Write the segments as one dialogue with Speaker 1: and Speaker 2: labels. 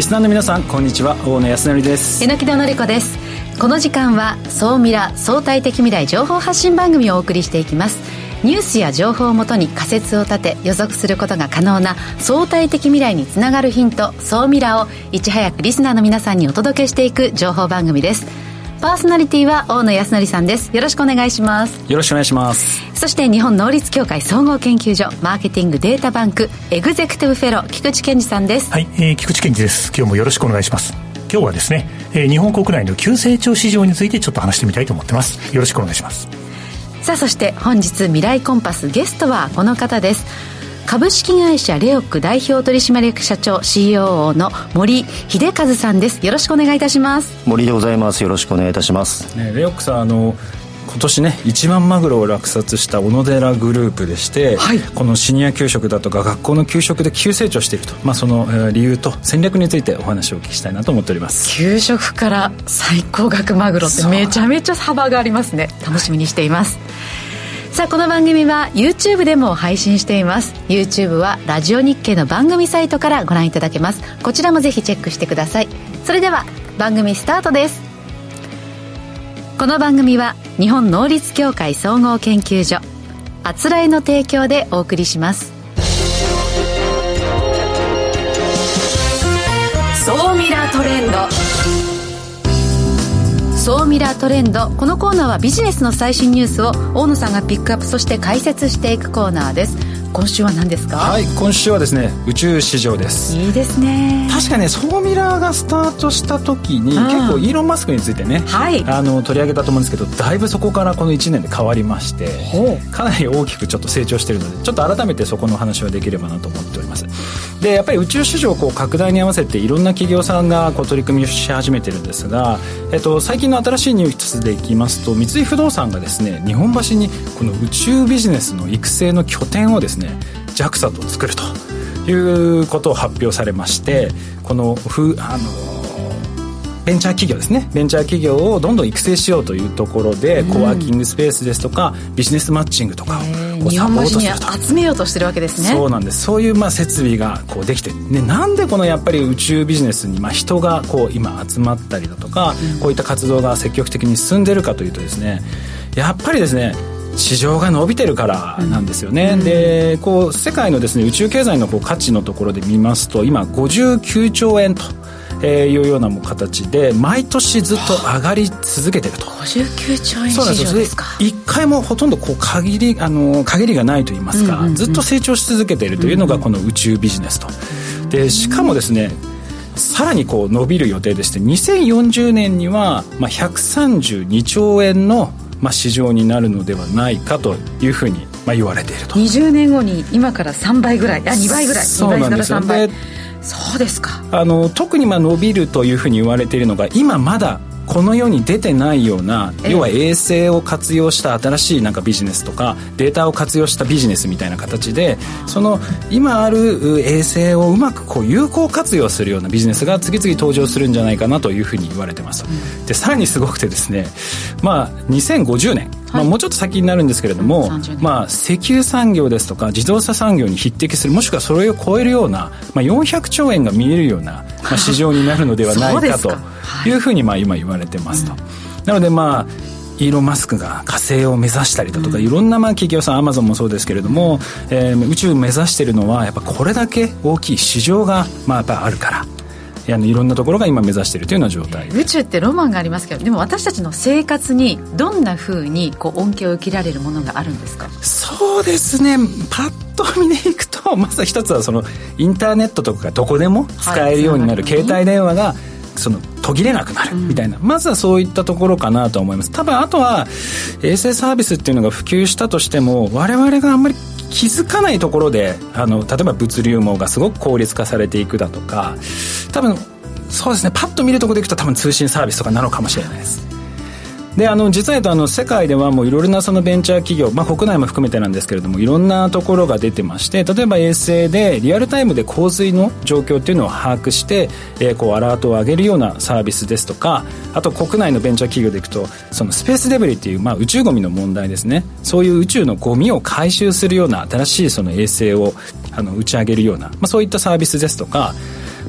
Speaker 1: リスナーの皆さんこんにちは。大野康則です。
Speaker 2: 榎田紀子です。この時間は総ミラ相対的未来情報発信番組をお送りしていきます。ニュースや情報をもとに仮説を立て予測することが可能な相対的未来につながるヒント総ミラをいち早くリスナーの皆さんにお届けしていく情報番組です。パーソナリティは大野康則さんです。よろしくお願いします。
Speaker 1: よろしくお願いします。
Speaker 2: そして日本能率協会総合研究所マーケティングデータバンクエグゼクティブフェロー菊池健二さんです。
Speaker 3: はい、えー、菊池健二です。今日もよろしくお願いします。今日はですね、えー、日本国内の急成長市場についてちょっと話してみたいと思ってます。よろしくお願いします。
Speaker 2: さあそして本日未来コンパスゲストはこの方です株式会社レオック代表取締役社長 COO の森秀和さんです。よろしくお願いいたします。
Speaker 4: 森でございます。よろしくお願いいたします、
Speaker 1: ね、レオックさんあの今年ね一番マグロを落札した小野寺グループでして、はい、このシニア給食だとか学校の給食で急成長していると、まあ、その理由と戦略についてお話をお聞きしたいなと思っております。
Speaker 2: 給食から最高額マグロってめちゃめちゃ幅がありますね。楽しみにしていますさあこの番組は YouTube でも配信しています。YouTube はラジオ日経の番組サイトからご覧いただけます。こちらもぜひチェックしてください。それでは番組スタートです。この番組は日本能率協会総合研究所あつらえの提供でお送りします。総ミラートレンド。総ミラートレンド。このコーナーはビジネスの最新ニュースを大野さんがピックアップそして解説していくコーナーです。今週は何ですか？
Speaker 1: はい今週はですね宇宙市場です。
Speaker 2: いいですね。
Speaker 1: 確かねソーミラーがスタートした時に、うん、結構イーロン・マスクについてね、はい、あの取り上げたと思うんですけどだいぶそこからこの1年で変わりましてかなり大きくちょっと成長しているのでちょっと改めてそこの話はできればなと思っておりますでやっぱり宇宙市場こう拡大に合わせていろんな企業さんがこう取り組みをし始めてるんですが、えっと、最近の新しいニュースでいきますと三井不動産がですね日本橋にこの宇宙ビジネスの育成の拠点をですね JAXA と作るということを発表されましてこのふあのベンチャー企業ですね。ベンチャー企業をどんどん育成しようというところで、うん、コワーキングスペースですとかビジネスマッチングとか
Speaker 2: をサポートすると。集めようとしてるわけですね。
Speaker 1: そうなんです。そういうまあ設備がこうできて、ね、なんでこのやっぱり宇宙ビジネスにまあ人がこう今集まったりだとか、うん、こういった活動が積極的に進んでるかというとですねやっぱりですね市場が伸びてるからなんですよね、うん、でこう世界のですね宇宙経済のこう価値のところで見ますと今59兆円と。えー、いうようなも形で毎年ずっと上がり続けてると。
Speaker 2: 59兆円市場ですか。
Speaker 1: 一回もほとんどこう限りあの限りがないといいますか、うんうんうん、ずっと成長し続けているというのがこの宇宙ビジネスと、でしかもですねさらにこう伸びる予定でして2040年にはまあ132兆円のまあ、市場になるのではないかというふうにまあ言われていると。
Speaker 2: 20年後に今から3倍ぐらいあ2倍ぐらい。
Speaker 1: そうなんですよ。
Speaker 2: ねそうですか。
Speaker 1: あの特にまあ伸びるというふうに言われているのが今まだこの世に出てないような要は衛星を活用した新しいなんかビジネスとかデータを活用したビジネスみたいな形でその今ある衛星をうまくこう有効活用するようなビジネスが次々登場するんじゃないかなというふうに言われてます。でさらにすごくてですねまあ2050年まあ、もうちょっと先になるんですけれども、まあ、石油産業ですとか自動車産業に匹敵するもしくはそれを超えるような、まあ、400兆円が見えるような、まあ、市場になるのではないかとい。うふうにまあ今言われてますと。なのでまあイーロン・マスクが火星を目指したりだとか、いろんなまあ企業さんアマゾンもそうですけれども、えー、宇宙を目指しているのはやっぱこれだけ大きい市場がまあやっぱあるからあのいろんなところが今目指しているというような状態
Speaker 2: 宇宙ってロマンがありますけどでも私たちの生活にどんなふうにこう恩恵を受けられるものがあるんですか？
Speaker 1: そうですね。パッと見でいくとまず一つはそのインターネットとかがどこでも使えるようになる、はい、携帯電話がその途切れなくなるみたいな、うん、まずはそういったところかなと思います。多分あとは衛星サービスっていうのが普及したとしても我々があんまり気づかないところであの例えば物流網がすごく効率化されていくだとか多分そうですね。パッと見るところでいくと多分通信サービスとかなのかもしれないです。であの実は言うとあの世界ではもういろいろなそのベンチャー企業、まあ、国内も含めてなんですけれどもいろんなところが出てまして例えば衛星でリアルタイムで洪水の状況っていうのを把握して、えー、こうアラートを上げるようなサービスですとかあと国内のベンチャー企業でいくとそのスペースデブリっていう、まあ、宇宙ゴミの問題ですね。そういう宇宙のゴミを回収するような新しいその衛星をあの打ち上げるような、まあ、そういったサービスですとか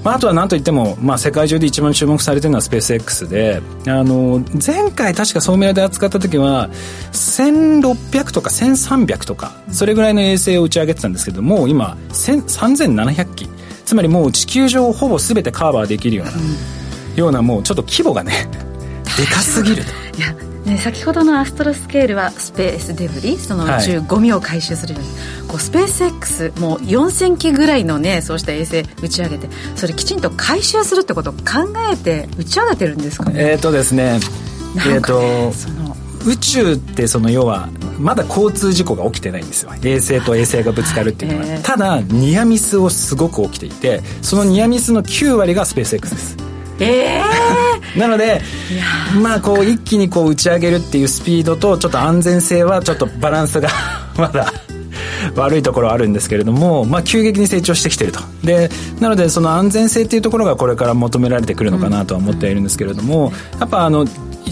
Speaker 1: まあ、あとは何といっても、まあ、世界中で一番注目されてるのはスペース X であの前回確か総務屋で扱った時は1600とか1300とかそれぐらいの衛星を打ち上げてたんですけどもう今3700機つまりもう地球上をほぼ全てカーバーできるような、うん、ようなもうちょっと規模がね でかすぎると。
Speaker 2: いやね、先ほどのアストロスケールはスペースデブリその宇宙ゴミを回収するはい、こうスペース X もう4000機ぐらいのねそうした衛星打ち上げてそれきちんと回収するってことを考えて打ち上げてるんですかね？
Speaker 1: えっ、ー、とですね。えっ、ー、とその。宇宙ってその要はまだ交通事故が起きてないんですよ。衛星と衛星がぶつかるっていうのは、えー、ただニアミスをすごく起きていてそのニアミスの9割がスペース X です
Speaker 2: え
Speaker 1: ー、なのでまあこう一気にこう打ち上げるっていうスピードとちょっと安全性はちょっとバランスが まだ悪いところはあるんですけれども、まあ、急激に成長してきてると。でなのでその安全性っていうところがこれから求められてくるのかなとは思っているんですけれども、やっぱあの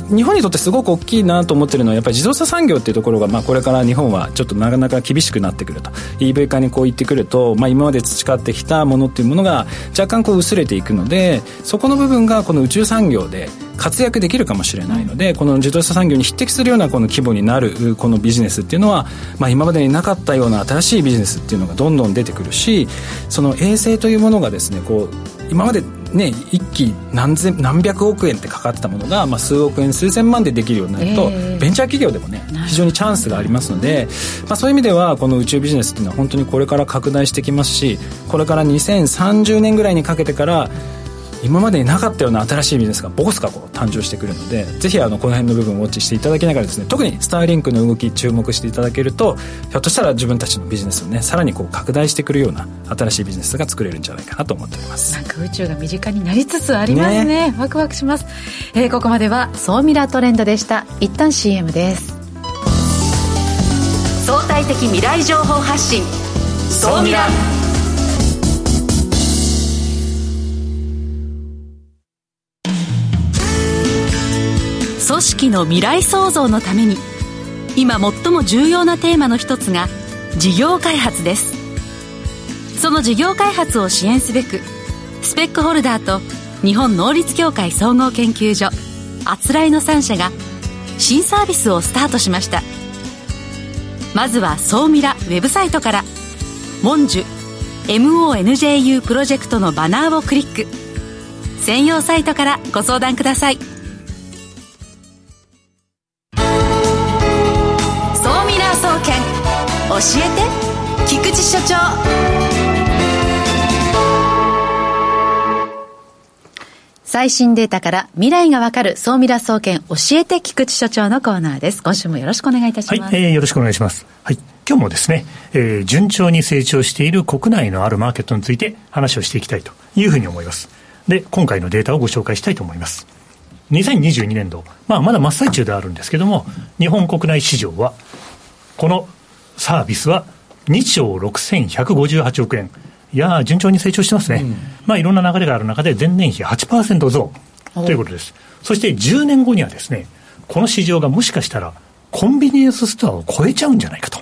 Speaker 1: 日本にとってすごく大きいなと思ってるのはやっぱり自動車産業っていうところが、まあ、これから日本はちょっとなかなか厳しくなってくると。EV 化にこういってくると、まあ、今まで培ってきたものっていうものが若干こう薄れていくのでそこの部分がこの宇宙産業で活躍できるかもしれないので、この自動車産業に匹敵するようなこの規模になるこのビジネスっていうのは、まあ、今までになかったような新しいビジネスっていうのがどんどん出てくるしその衛星というものがですねこう今までね、一気何千何百億円ってかかってたものが、まあ、数億円数千万でできるようになると、えー、ベンチャー企業でもね非常にチャンスがありますので、まあ、そういう意味ではこの宇宙ビジネスっていうのは本当にこれから拡大してきますしこれから2030年ぐらいにかけてから今までになかったような新しいビジネスがボコスカこう誕生してくるのでぜひあのこの辺の部分をウォッチしていただきながらですね特にスターリンクの動き注目していただけるとひょっとしたら自分たちのビジネスをねさらにこう拡大してくるような新しいビジネスが作れるんじゃないかなと思っております。
Speaker 2: なんか宇宙が身近になりつつありますね。ね。ワクワクします、えー、ここまでは総ミラートレンドでした。一旦 CM です。相対的未来情報発信。総ミラ組織の未来創造のために今最も重要なテーマの一つが事業開発です。その事業開発を支援すべくスペックホルダーと日本能率協会総合研究所あつらいの3社が新サービスをスタートしました。まずは総ミラウェブサイトから「モンジュ MONJU プロジェクト」のバナーをクリック。専用サイトからご相談ください。えて菊池所長最新データから未来がわかる総ミラ総研教えて菊池所長のコーナーです。今週もよろしくお願いいたします。
Speaker 3: はい、えー、よろしくお願いします。はい。今日もですね、えー、順調に成長している国内のあるマーケットについて話をしていきたいというふうに思います。で、今回のデータをご紹介したいと思います。2022年度、まあ、まだ真っ最中であるんですけども、日本国内市場は、このサービスは2兆6158億円。いや順調に成長してますね。うん、まあ、いろんな流れがある中で、前年比8%増ということです。そして10年後にはですね、この市場がもしかしたら、コンビニエンスストアを超えちゃうんじゃないかと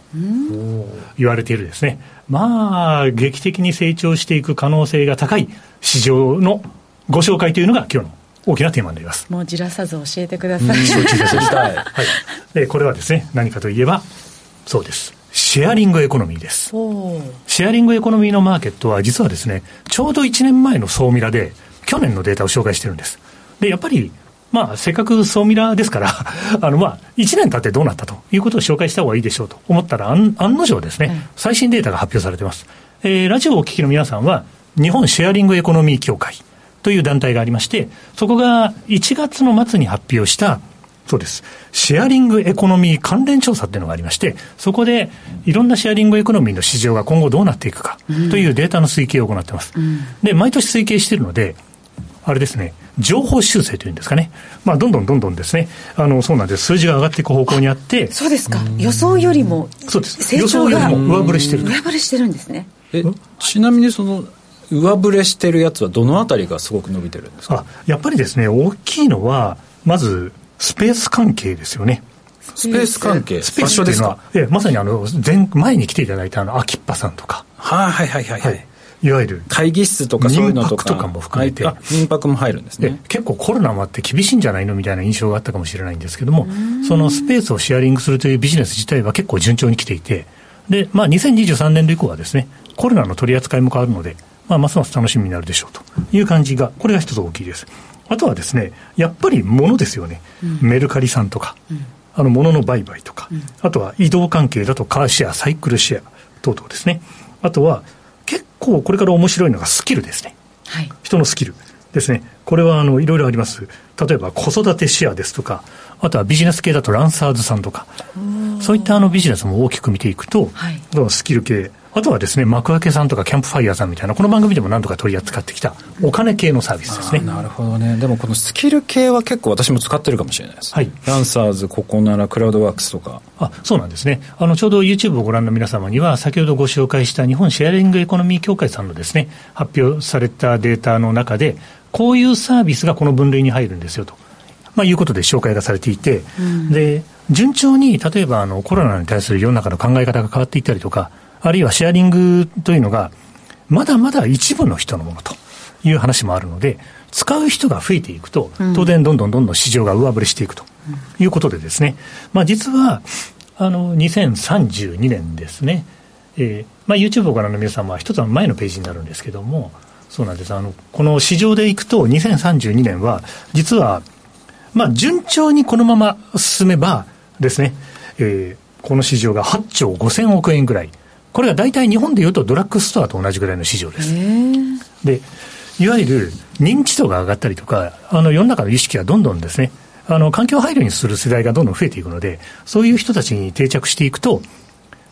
Speaker 3: 言われているですね。まあ、劇的に成長していく可能性が高い市場のご紹介というのが今日の大きなテーマになります。
Speaker 2: もうじらさず教えてください。
Speaker 1: 承知いたしました。はい。
Speaker 3: で、これはですね、何かといえば、そうです。シェアリングエコノミーです。シェアリングエコノミーのマーケットは実はですね、ちょうど1年前の総ミラで去年のデータを紹介してるんです。で、やっぱり、まあ、せっかく総ミラですから あの、まあ、1年経ってどうなったということを紹介した方がいいでしょうと思ったら、案の定ですね、最新データが発表されてます。えー、ラジオをお聞きの皆さんは、日本シェアリングエコノミー協会という団体がありまして、そこが1月の末に発表したそうです。シェアリングエコノミー関連調査っていうのがありまして、そこでいろんなシェアリングエコノミーの市場が今後どうなっていくかというデータの推計を行っています。うん、で、毎年推計しているので、あれですね、情報修正というんですかね、まあ、どんどんどんどんですね、あのそうなんです、数字が上がっていく方向にあって、
Speaker 2: そうですか、予想よりも、
Speaker 3: そうです、予想よりも上振れしてる
Speaker 2: 上振れしてるんですね。
Speaker 1: えちなみにその上振れしてるやつはどのあたりがすごく伸びてるんですか？
Speaker 3: やっぱりですね、大きいのは、まずスペース関係ですよね。
Speaker 1: スペース関係。
Speaker 3: スペースですか？えまさにあの前前に来ていただいたあの秋っぱさんとか。
Speaker 1: はいはいはいはい、はい、
Speaker 3: いわゆる
Speaker 1: 会議室とかそういうのとか。
Speaker 3: とかも含めて。
Speaker 1: 民泊も入るんですね。
Speaker 3: 結構コロナもあって厳しいんじゃないのみたいな印象があったかもしれないんですけどもそのスペースをシェアリングするというビジネス自体は結構順調に来ていて。で、まあ、2023年度以降はですねコロナの取り扱いも変わるので、まあ、ますます楽しみになるでしょうという感じがこれが一つ大きいですあとはですねやっぱり物ですよね、うん、メルカリさんとか、うん、あの物の売買とか、うん、あとは移動関係だとカーシェアサイクルシェア等々ですね。あとは結構これから面白いのがスキルですね。はい、人のスキルですね。これはあのいろいろあります。例えば子育てシェアですとか、あとはビジネス系だとランサーズさんとか、そういったあのビジネスも大きく見ていくと、はい、スキル系、あとはですね、幕開けさんとかキャンプファイヤーさんみたいな、この番組でも何度か取り扱ってきたお金系のサービスですね。
Speaker 1: なるほどね。でもこのスキル系は結構私も使ってるかもしれないです。はい。ランサーズ、ココナラ、クラウドワークスとか。
Speaker 3: あ、そうなんですね。あの、ちょうど YouTube をご覧の皆様には、先ほどご紹介した日本シェアリングエコノミー協会さんのですね、発表されたデータの中で、こういうサービスがこの分類に入るんですよと。まあ、いうことで紹介がされていて、うん、で、順調に、例えばあのコロナに対する世の中の考え方が変わっていったりとか、あるいはシェアリングというのが、まだまだ一部の人のものという話もあるので、使う人が増えていくと、当然どんどんどんどん市場が上振れしていくということでですね、まあ実は、あの、2032年ですね、えー、まあ YouTube をご覧の皆様は一つの前のページになるんですけども、そうなんです。あの、この市場でいくと2032年は、実は、まあ順調にこのまま進めばですね、えー、この市場が8兆5000億円ぐらい、これが大体日本でいうとドラッグストアと同じぐらいの市場です。で、いわゆる認知度が上がったりとか、あの世の中の意識がどんどんですね、あの環境配慮にする世代がどんどん増えていくので、そういう人たちに定着していくと、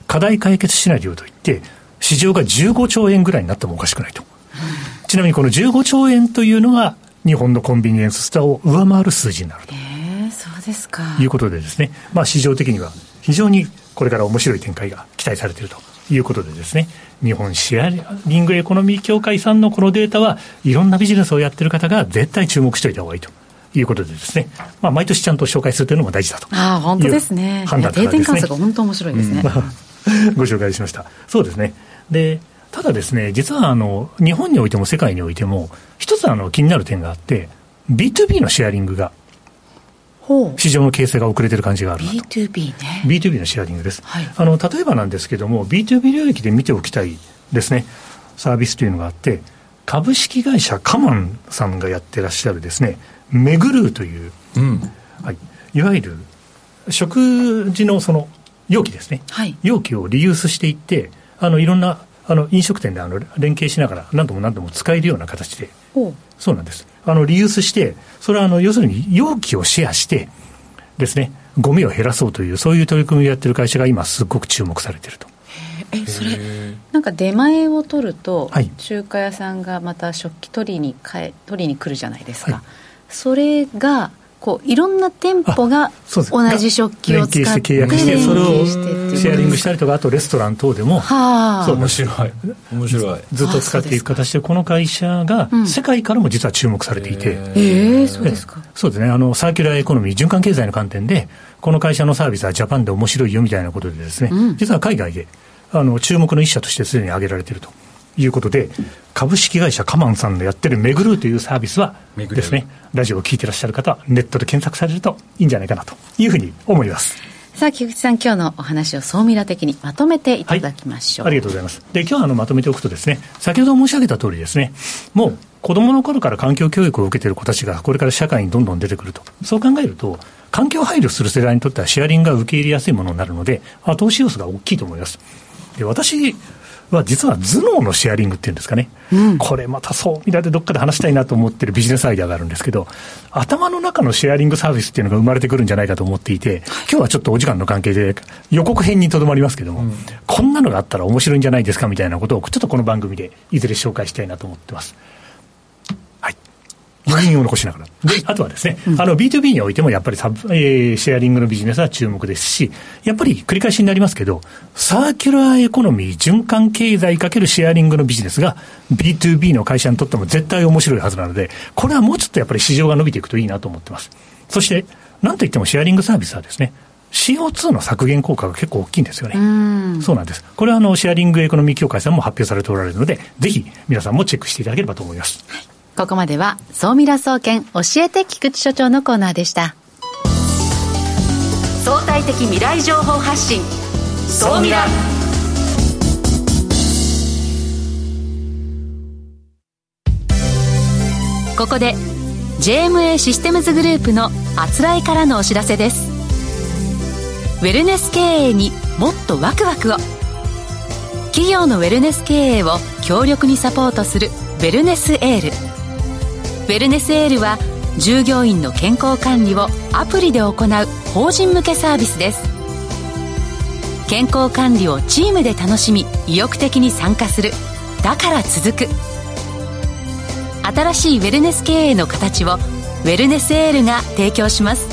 Speaker 3: 課題解決シナリオといって、市場が15兆円ぐらいになってもおかしくないと。ちなみにこの15兆円というのが、日本のコンビニエンスストアを上回る数字になると。
Speaker 2: えー、そうですか。
Speaker 3: いうことでですね、まあ市場的には非常にこれから面白い展開が期待されているということでですね、日本シェアリングエコノミー協会さんのこのデータは、いろんなビジネスをやってる方が絶対注目しておいた方がいいと。いうことでですね、まあ、毎年ちゃんと紹介するというのも大事だと
Speaker 2: ああ、本当ですね。
Speaker 3: 判断
Speaker 2: 定点観測が本当面白いですね。
Speaker 3: うん、ご紹介しました。そうですね。で、ただですね、実はあの、日本においても世界においても、一つあの、気になる点があって、B2B のシェアリングが市場の形成が遅れてる感じがある
Speaker 2: B2B ね。
Speaker 3: B2B のシェアリングです。はい、あの例えばなんですけども、B2B 領域で見ておきたいですね、サービスというのがあって、株式会社カマンさんがやってらっしゃるですね、メグルーという、うん、はい、いわゆる食事のその容器ですね、はい、容器をリユースしていって、あのいろんなあの飲食店であの連携しながら何度も何度も使えるような形で、そうなんです。あのリユースして、それはあの要するに容器をシェアしてですね、ゴミを減らそうという、そういう取り組みをやってる会社が今、すごく注目されてると。
Speaker 2: えそれなんか出前を取ると、はい、中華屋さんがまた食器取りにえ取りに来るじゃないですか、はい、それがこういろんな店舗が同じ食器を使って
Speaker 3: 契約してそれをシェアリングしたりとかあとレストラン等でも
Speaker 1: そう面白い。面白い。
Speaker 3: ずっと使っていく形でこの会社が世界からも実は注目されていて、
Speaker 2: ええそうですか。
Speaker 3: そうですね。あのサーキュラーエコノミー循環経済の観点でこの会社のサービスはジャパンで面白いよみたいなことでですね、うん、実は海外であの注目の一社としてすでに挙げられているということで、株式会社カマンさんのやってるめぐるというサービスはですね、ラジオを聞いてらっしゃる方はネットで検索されるといいんじゃないかなというふうに思います。
Speaker 2: さあ、菊池さん、今日のお話を総ミラ的にまとめていただきましょう。
Speaker 3: はい、ありがとうございます。で、今日あのまとめておくとですね、先ほど申し上げた通りですね、もう子供の頃から環境教育を受けている子たちがこれから社会にどんどん出てくると。そう考えると、環境配慮する世代にとってはシェアリングが受け入れやすいものになるので、後押し要素が大きいと思います。で、私、は実は頭脳のシェアリングっていうんですかね、うん、これまたそうみんなでどっかで話したいなと思ってるビジネスアイデアがあるんですけど、頭の中のシェアリングサービスっていうのが生まれてくるんじゃないかと思っていて、今日はちょっとお時間の関係で予告編にとどまりますけども、うん、こんなのがあったら面白いんじゃないですかみたいなことをちょっとこの番組でいずれ紹介したいなと思ってます。余韻を残しながら。で、あとはですね、うん、あの、B2B においてもやっぱりサブ、えー、シェアリングのビジネスは注目ですし、やっぱり繰り返しになりますけど、サーキュラーエコノミー、循環経済かけるシェアリングのビジネスが B2B の会社にとっても絶対面白いはずなので、これはもうちょっとやっぱり市場が伸びていくといいなと思ってます。そして、なんといってもシェアリングサービスはですね、CO2 の削減効果が結構大きいんですよね。うそうなんです。これはあのシェアリングエコノミー協会さんも発表されておられるので、ぜひ皆さんもチェックしていただければと思います。はい、
Speaker 2: ここまでは、総ミラ総研教えて菊池所長のコーナーでした。相対的未来情報発信、総ミラ。ここで JMA システムズグループのあつらいからのお知らせですウェルネス経営にもっとワクワクを企業のウェルネス経営を強力にサポートするウェルネスエールウェルネスエールは従業員の健康管理をアプリで行う法人向けサービスです。健康管理をチームで楽しみ意欲的に参加する。だから続く。新しいウェルネス経営の形をウェルネスエールが提供します。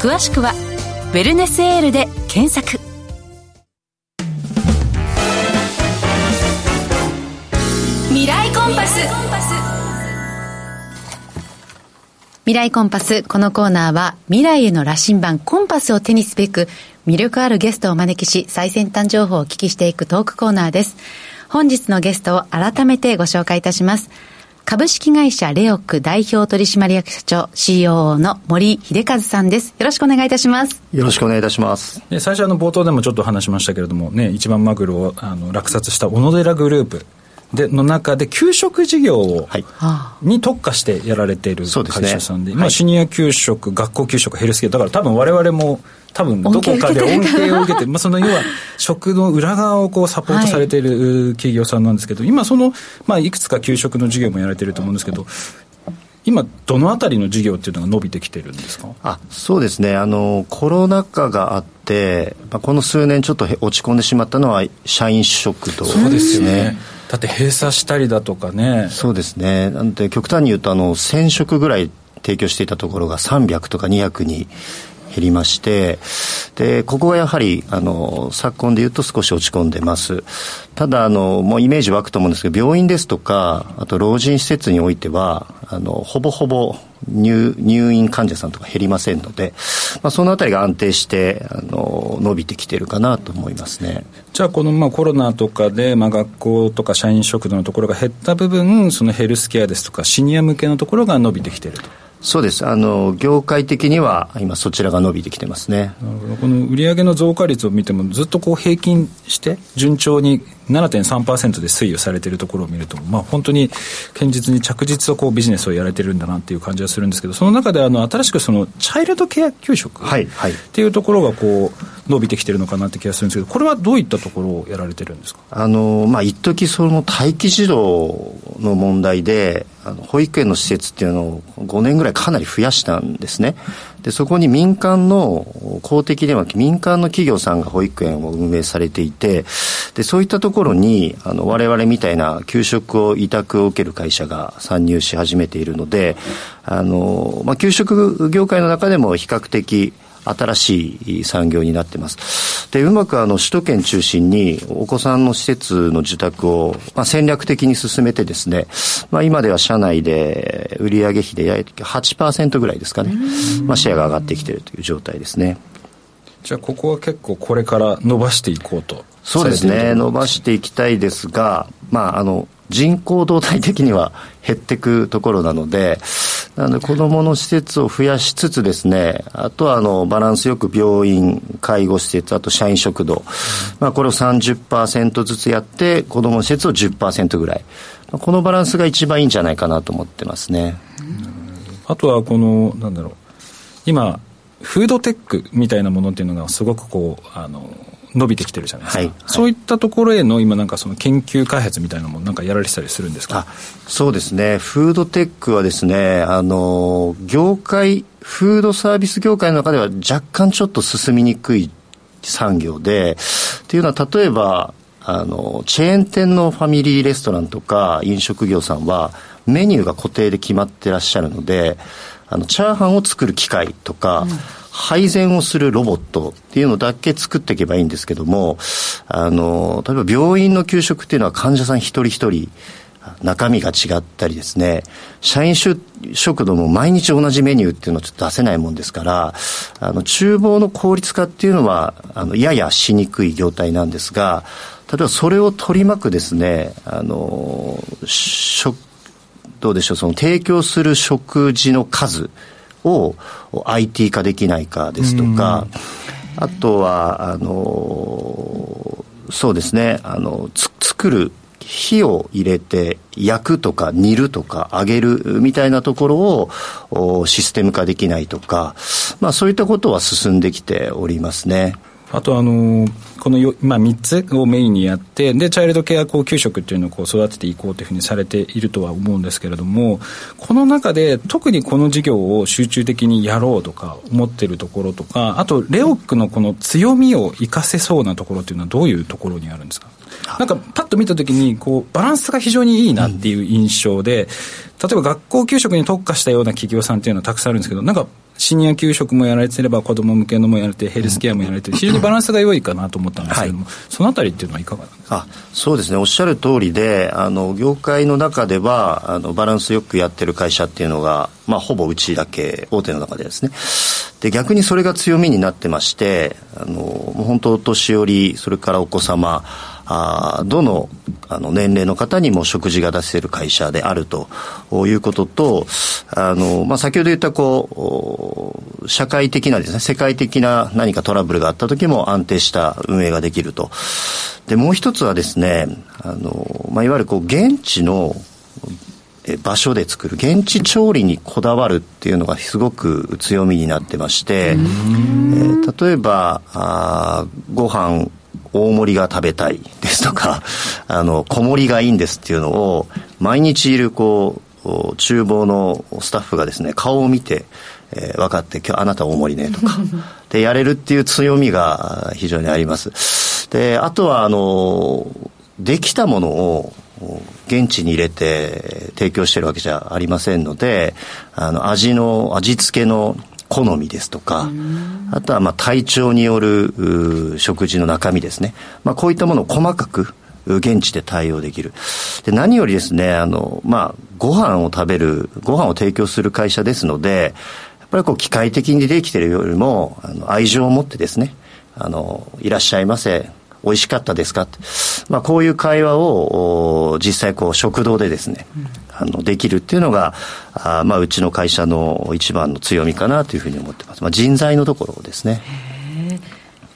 Speaker 2: 詳しくは「ウェルネスエールで検索。未来コンパスこのコーナーは未来への羅針盤コンパスを手にすべく魅力あるゲストをお招きし最先端情報をお聞きしていくトークコーナーです本日のゲストを改めてご紹介いたします株式会社レオック代表取締役社長 COO の森秀和さんです。よろしくお願いいたします。
Speaker 4: よろしくお願いいたします。
Speaker 1: で最初あの冒頭でもちょっと話しましたけれどもね、一番マグロをあの落札した小野寺グループ。での中で給食事業を、はい、に特化してやられている会社さんで、でね、まあ、シニア給食、学校給食、ヘルスケア、だから多分われわれも多分どこかで恩恵を受けて、まあ、その要は食の裏側をこうサポートされている企業さんなんですけど、今その、まあ、いくつか給食の事業もやられてると思うんですけど、今、どのあたりの事業っていうのが伸びてきてるんですか？
Speaker 4: あそうですね。あの、コロナ禍があって、まあ、この数年、ちょっと落ち込んでしまったのは、社員食堂
Speaker 1: そうですよね。だって閉鎖したりだとかね。
Speaker 4: そうですね。なんて極端に言うとあの1000食ぐらい提供していたところが300とか200に減りまして、で、ここがやはり、あの、昨今で言うと少し落ち込んでます。ただ、あの、もうイメージ湧くと思うんですけど、病院ですとか、あと老人施設においては、あの、ほぼほぼ入入院患者さんとか減りませんので、まあ、そのあたりが安定してあの伸びてきてるかなと思いますね
Speaker 1: じゃあこのまあコロナとかでまあ学校とか社員食堂のところが減った部分そのヘルスケアですとかシニア向けのところが伸びてきてると
Speaker 4: そうです。あの業界的には今そちらが伸びてきてますね。
Speaker 1: この売上の増加率を見てもずっとこう平均して順調に7.3%で推移をされているところを見ると、まあ、本当に堅実に着実とこうビジネスをやられてるんだなっていう感じはするんですけどその中であの新しくそのチャイルドケア給食っていうところがこう伸びてきてるのかなって気がするんですけどこれはどういったところをやられてるんですか？
Speaker 4: あの、まあ、一時その待機児童の問題であの保育園の施設っていうのを5年ぐらいかなり増やしたんですね。でそこに民間の公的では民間の企業さんが保育園を運営されていてでそういったところにあの我々みたいな給食を委託を受ける会社が参入し始めているのであの、まあ、給食業界の中でも比較的新しい産業になってます。で、うまくあの首都圏中心にお子さんの施設の受託を、まあ、戦略的に進めてですね、まあ、今では社内で売上比で約8%ぐらいですかね、まあ、シェアが上がってきているという状態ですね。
Speaker 1: じゃあここは結構これから伸ばしていこうと
Speaker 4: そうですね伸ばしていきたいですがまああの人口動態的には減っていくところなので、なので子どもの施設を増やしつつですね、あとはあのバランスよく病院、介護施設、あと社員食堂、まあ、これを30%ずつやって、子どもの施設を10%ぐらい、このバランスが一番いいんじゃないかなと思ってますね。
Speaker 1: あとはこの、なんだろう、今、フードテックみたいなものっていうのがすごくこう、あの、伸びてきてるじゃないですか、はい。はい、そういったところへの今なんかその研究開発みたいなものなんかやられてたりするんですか？
Speaker 4: そうですね。フードテックはですねあの業界フードサービス業界の中では若干ちょっと進みにくい産業でっていうのは例えばあのチェーン店のファミリーレストランとか飲食業さんはメニューが固定で決まってらっしゃるのであのチャーハンを作る機械とか、うん。配膳をするロボットっていうのだけ作っていけばいいんですけども、あの、例えば病院の給食っていうのは患者さん一人一人、中身が違ったりですね、社員食堂も毎日同じメニューっていうのをちょっと出せないもんですから、あの、厨房の効率化っていうのは、あの、ややしにくい業態なんですが、例えばそれを取り巻くですね、あの、食、どうでしょう、その提供する食事の数を IT 化できないかですとか、あとは、あの、そうですね、あの、つ作る火を入れて焼くとか煮るとか揚げるみたいなところをシステム化できないとか、まあそういったことは進んできておりますね。
Speaker 1: あとあのこのよ、まあ、3つをメインにやってでチャイルドケアこう給食っていうのをこう育てていこうというふうにされているとは思うんですけれどもこの中で特にこの事業を集中的にやろうとか思ってるところとかあとレオックのこの強みを生かせそうなところっていうのはどういうところにあるんですか？なんかパッと見たときにこうバランスが非常にいいなっていう印象で、例えば学校給食に特化したような企業さんっていうのはたくさんあるんですけどなんかシニア給食もやられてれば子ども向けのもやられてヘルスケアもやられて非常にバランスが良いかなと思ったんですけれども、はい、そのあたりっていうのはいかがなんですか？
Speaker 4: あそうですね。おっしゃる通りであの業界の中ではあのバランスよくやってる会社っていうのが、まあ、ほぼうちだけ大手の中でですね。で逆にそれが強みになってましてあのもう本当お年寄りそれからお子様あどのあの年齢の方にも食事が出せる会社であるということとあの、まあ、先ほど言ったこう社会的なですね世界的な何かトラブルがあった時も安定した運営ができると。でもう一つはですねあの、まあ、いわゆるこう現地の場所で作る現地調理にこだわるっていうのがすごく強みになってまして、えー、例えばあご飯大盛りが食べたいですとか、あの、小盛りがいいんですっていうのを、毎日いる、こう、厨房のスタッフがですね、顔を見て、えー、分かって、今日あなた大盛りねとか、で、やれるっていう強みが非常にあります。で、あとは、あの、できたものを、現地に入れて提供してるわけじゃありませんので、あの、味の、味付けの好みですとか、あとはまあ体調による食事の中身ですね。まあこういったものを細かく現地で対応できる。で、何よりですね、あの、まあ、ご飯を食べる、ご飯を提供する会社ですので、やっぱりこう機械的にできてるよりも、あの愛情を持ってですね、あの、いらっしゃいませ。美味しかったですか？まあ、こういう会話を実際こう食堂でですね、あのできるっていうのがあ、まあ、うちの会社の一番の強みかなというふうに思ってます、まあ、人材のところですね。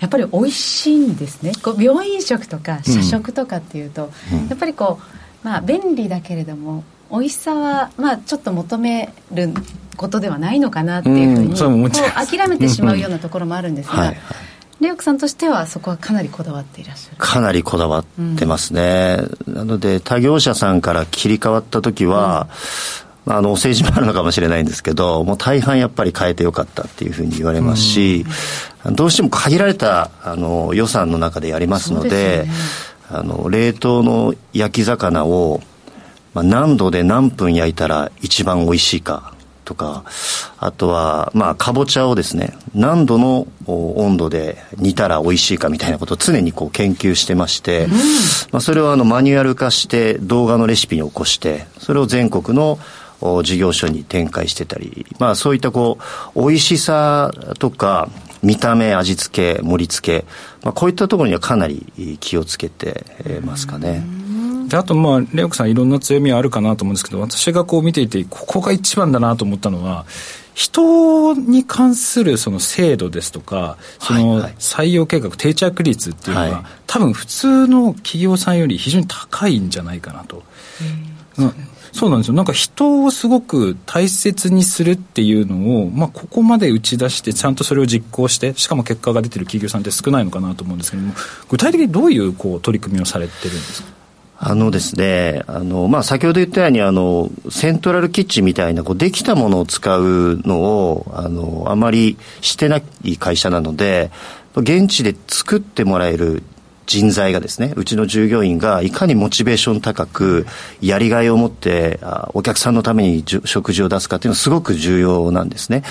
Speaker 2: やっぱり美味しいんですね。こう病院食とか社食とかっていうと、うん、やっぱりこう、まあ、便利だけれども美味しさは、まあ、ちょっと求めることではないのかなっていうふうに、うう諦めてしまうようなところもあるんですが、はいはいレオクさんとしてはそこはかなりこだわっていらっしゃる。
Speaker 4: かなりこだわってますね、うん、なので他業者さんから切り替わった時は、うん、あのお世辞もあるのかもしれないんですけどもう大半やっぱり変えてよかったっていうふうに言われますし、うん、どうしても限られたあの予算の中でやりますので、ね、あの冷凍の焼き魚を、まあ、何度で何分焼いたら一番美味しいかとか、あとは、まあ、かぼちゃをですね、何度の温度で煮たら美味しいかみたいなことを常にこう研究してまして、うん、まあ、それをあのマニュアル化して動画のレシピに起こして、それを全国の事業所に展開してたり、まあ、そういったこう、美味しさとか、見た目、味付け、盛り付け、まあ、こういったところにはかなり気をつけてますかね。うん
Speaker 1: であとまあレオクさんいろんな強みはあるかなと思うんですけど私がこう見ていてここが一番だなと思ったのは人に関するその制度ですとかその採用計画、定着率っていうのは、多分普通の企業さんより非常に高いんじゃないかなと。うん、そうなんですよ。なんか人をすごく大切にするっていうのを、まあ、ここまで打ち出してちゃんとそれを実行してしかも結果が出てる企業さんって少ないのかなと思うんですけども具体的にどういうこう取り組みをされてるんですか？
Speaker 4: あのですね、あの、まあ、先ほど言ったように、あの、セントラルキッチンみたいな、こう、できたものを使うのを、あの、あまりしてない会社なので、現地で作ってもらえる人材がですね、うちの従業員がいかにモチベーション高く、やりがいを持って、お客さんのために食事を出すかっていうのはすごく重要なんですね。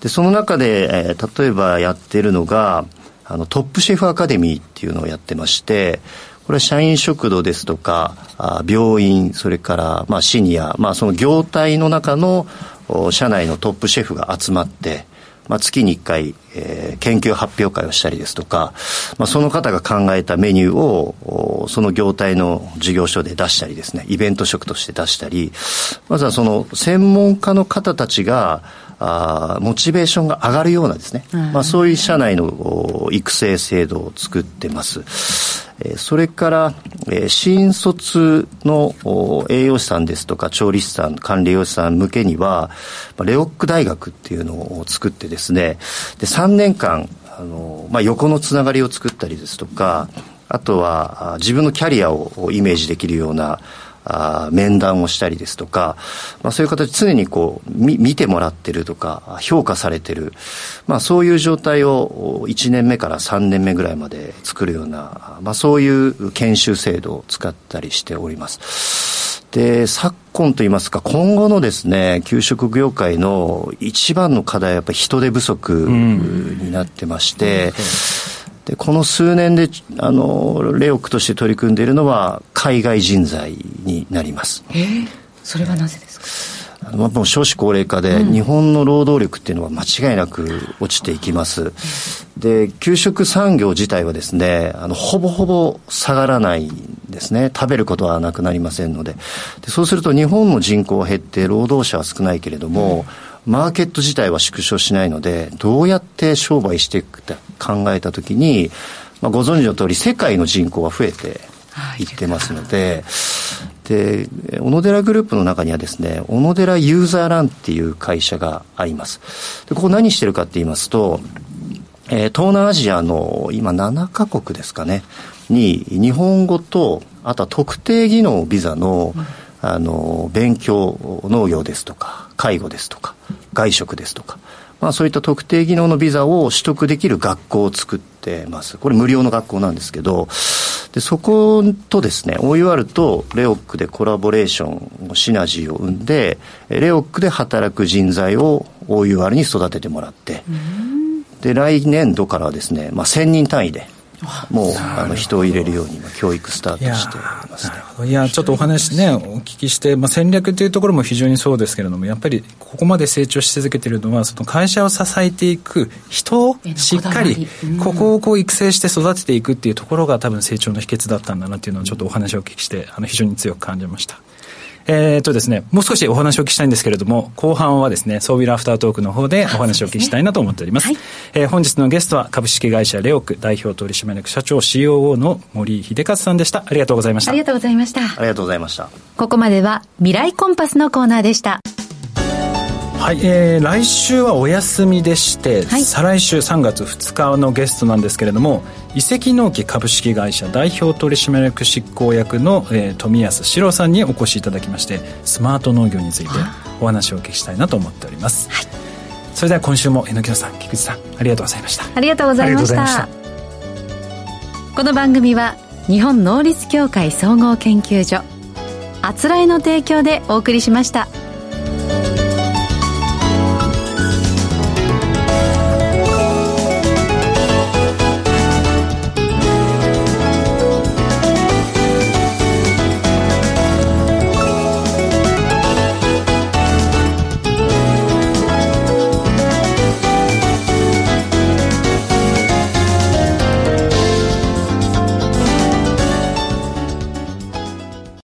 Speaker 4: で、その中で、えー、例えばやってるのが、あの、トップシェフアカデミーっていうのをやってまして、これは社員食堂ですとか、病院、それからまあシニア、まあ、その業態の中の社内のトップシェフが集まって、まあ、月に1回、えー、研究発表会をしたりですとか、まあ、その方が考えたメニューをその業態の事業所で出したりですねイベント食として出したりまずはその専門家の方たちがあモチベーションが上がるようなですね、うん、まあ、そういう社内の育成制度を作ってます。えそれから、え新卒の栄養士さんですとか調理師さん、管理栄養士さん向けには、レオック大学っていうのを作ってですね、で3年間、あのまあ、横のつながりを作ったりですとか、あとは自分のキャリアをイメージできるようなあ面談をしたりですとか、まあ、そういう形常にこう見見てもらってるとか評価されてる、まあ、そういう状態を1年目から3年目ぐらいまで作るような、まあ、そういう研修制度を使ったりしております。で昨今といいますか今後のですね給食業界の一番の課題はやっぱり人手不足になってまして、うんでこの数年であのレオックとして取り組んでいるのは海外人材になります。
Speaker 2: えー、それはなぜですか？
Speaker 4: まあ、もう少子高齢化で、日本の労働力っていうのは間違いなく落ちていきます。で、給食産業自体はですね、あの、ほぼほぼ下がらないんですね。食べることはなくなりませんので。でそうすると日本の人口は減って労働者は少ないけれども、うんマーケット自体は縮小しないので、どうやって商売していくか考えたときに、まあ、ご存知の通り、世界の人口は増えていってますので、で、小野寺グループの中にはですね、小野寺ユーザーランっていう会社があります。で、ここ何してるかって言いますと、えー、東南アジアの今7カ国ですかね、に日本語と、あとは特定技能ビザの、うんあの勉強農業ですとか介護ですとか外食ですとか、まあ、そういった特定技能のビザを取得できる学校を作ってます。これ無料の学校なんですけどでそことですね OUR とレオックでコラボレーションシナジーを生んでレオックで働く人材を OUR に育ててもらってで来年度からはですね、まあ、1000人単位でもうあの人を入れるように教育スタートしています、
Speaker 1: ね、いやちょっとお話ねお聞きして、まあ、戦略というところも非常にそうですけれどもやっぱりここまで成長し続けているのはその会社を支えていく人をしっかりここをこう育成して育てていくっていうところが多分成長の秘訣だったんだなっていうのをちょっとお話をお聞きしてあの非常に強く感じました。えー、とですね、もう少しお話をお聞きしたいんですけれども、後半はですね、ソービルアフタートークの方でお話をお聞きしたいなと思っております。すねはい、えー、本日のゲストは株式会社レオク代表取締役社長 COO の森秀和さんでした。ありがとうございました。
Speaker 2: ありがとうございました。
Speaker 4: ありがとうございました。
Speaker 2: ここまでは未来コンパスのコーナーでした。
Speaker 1: はい、えー、来週はお休みでして、はい、再来週3月2日のゲストなんですけれども移籍農機株式会社代表取締役執行役の、えー、富安史郎さんにお越しいただきましてスマート農業についてお話をお聞きしたいなと思っております、はい、それでは今週も榎木さん菊池さんありがとうございました。
Speaker 2: ありがとうございました。この番組は日本能率協会総合研究所あつらいの提供でお送りしました。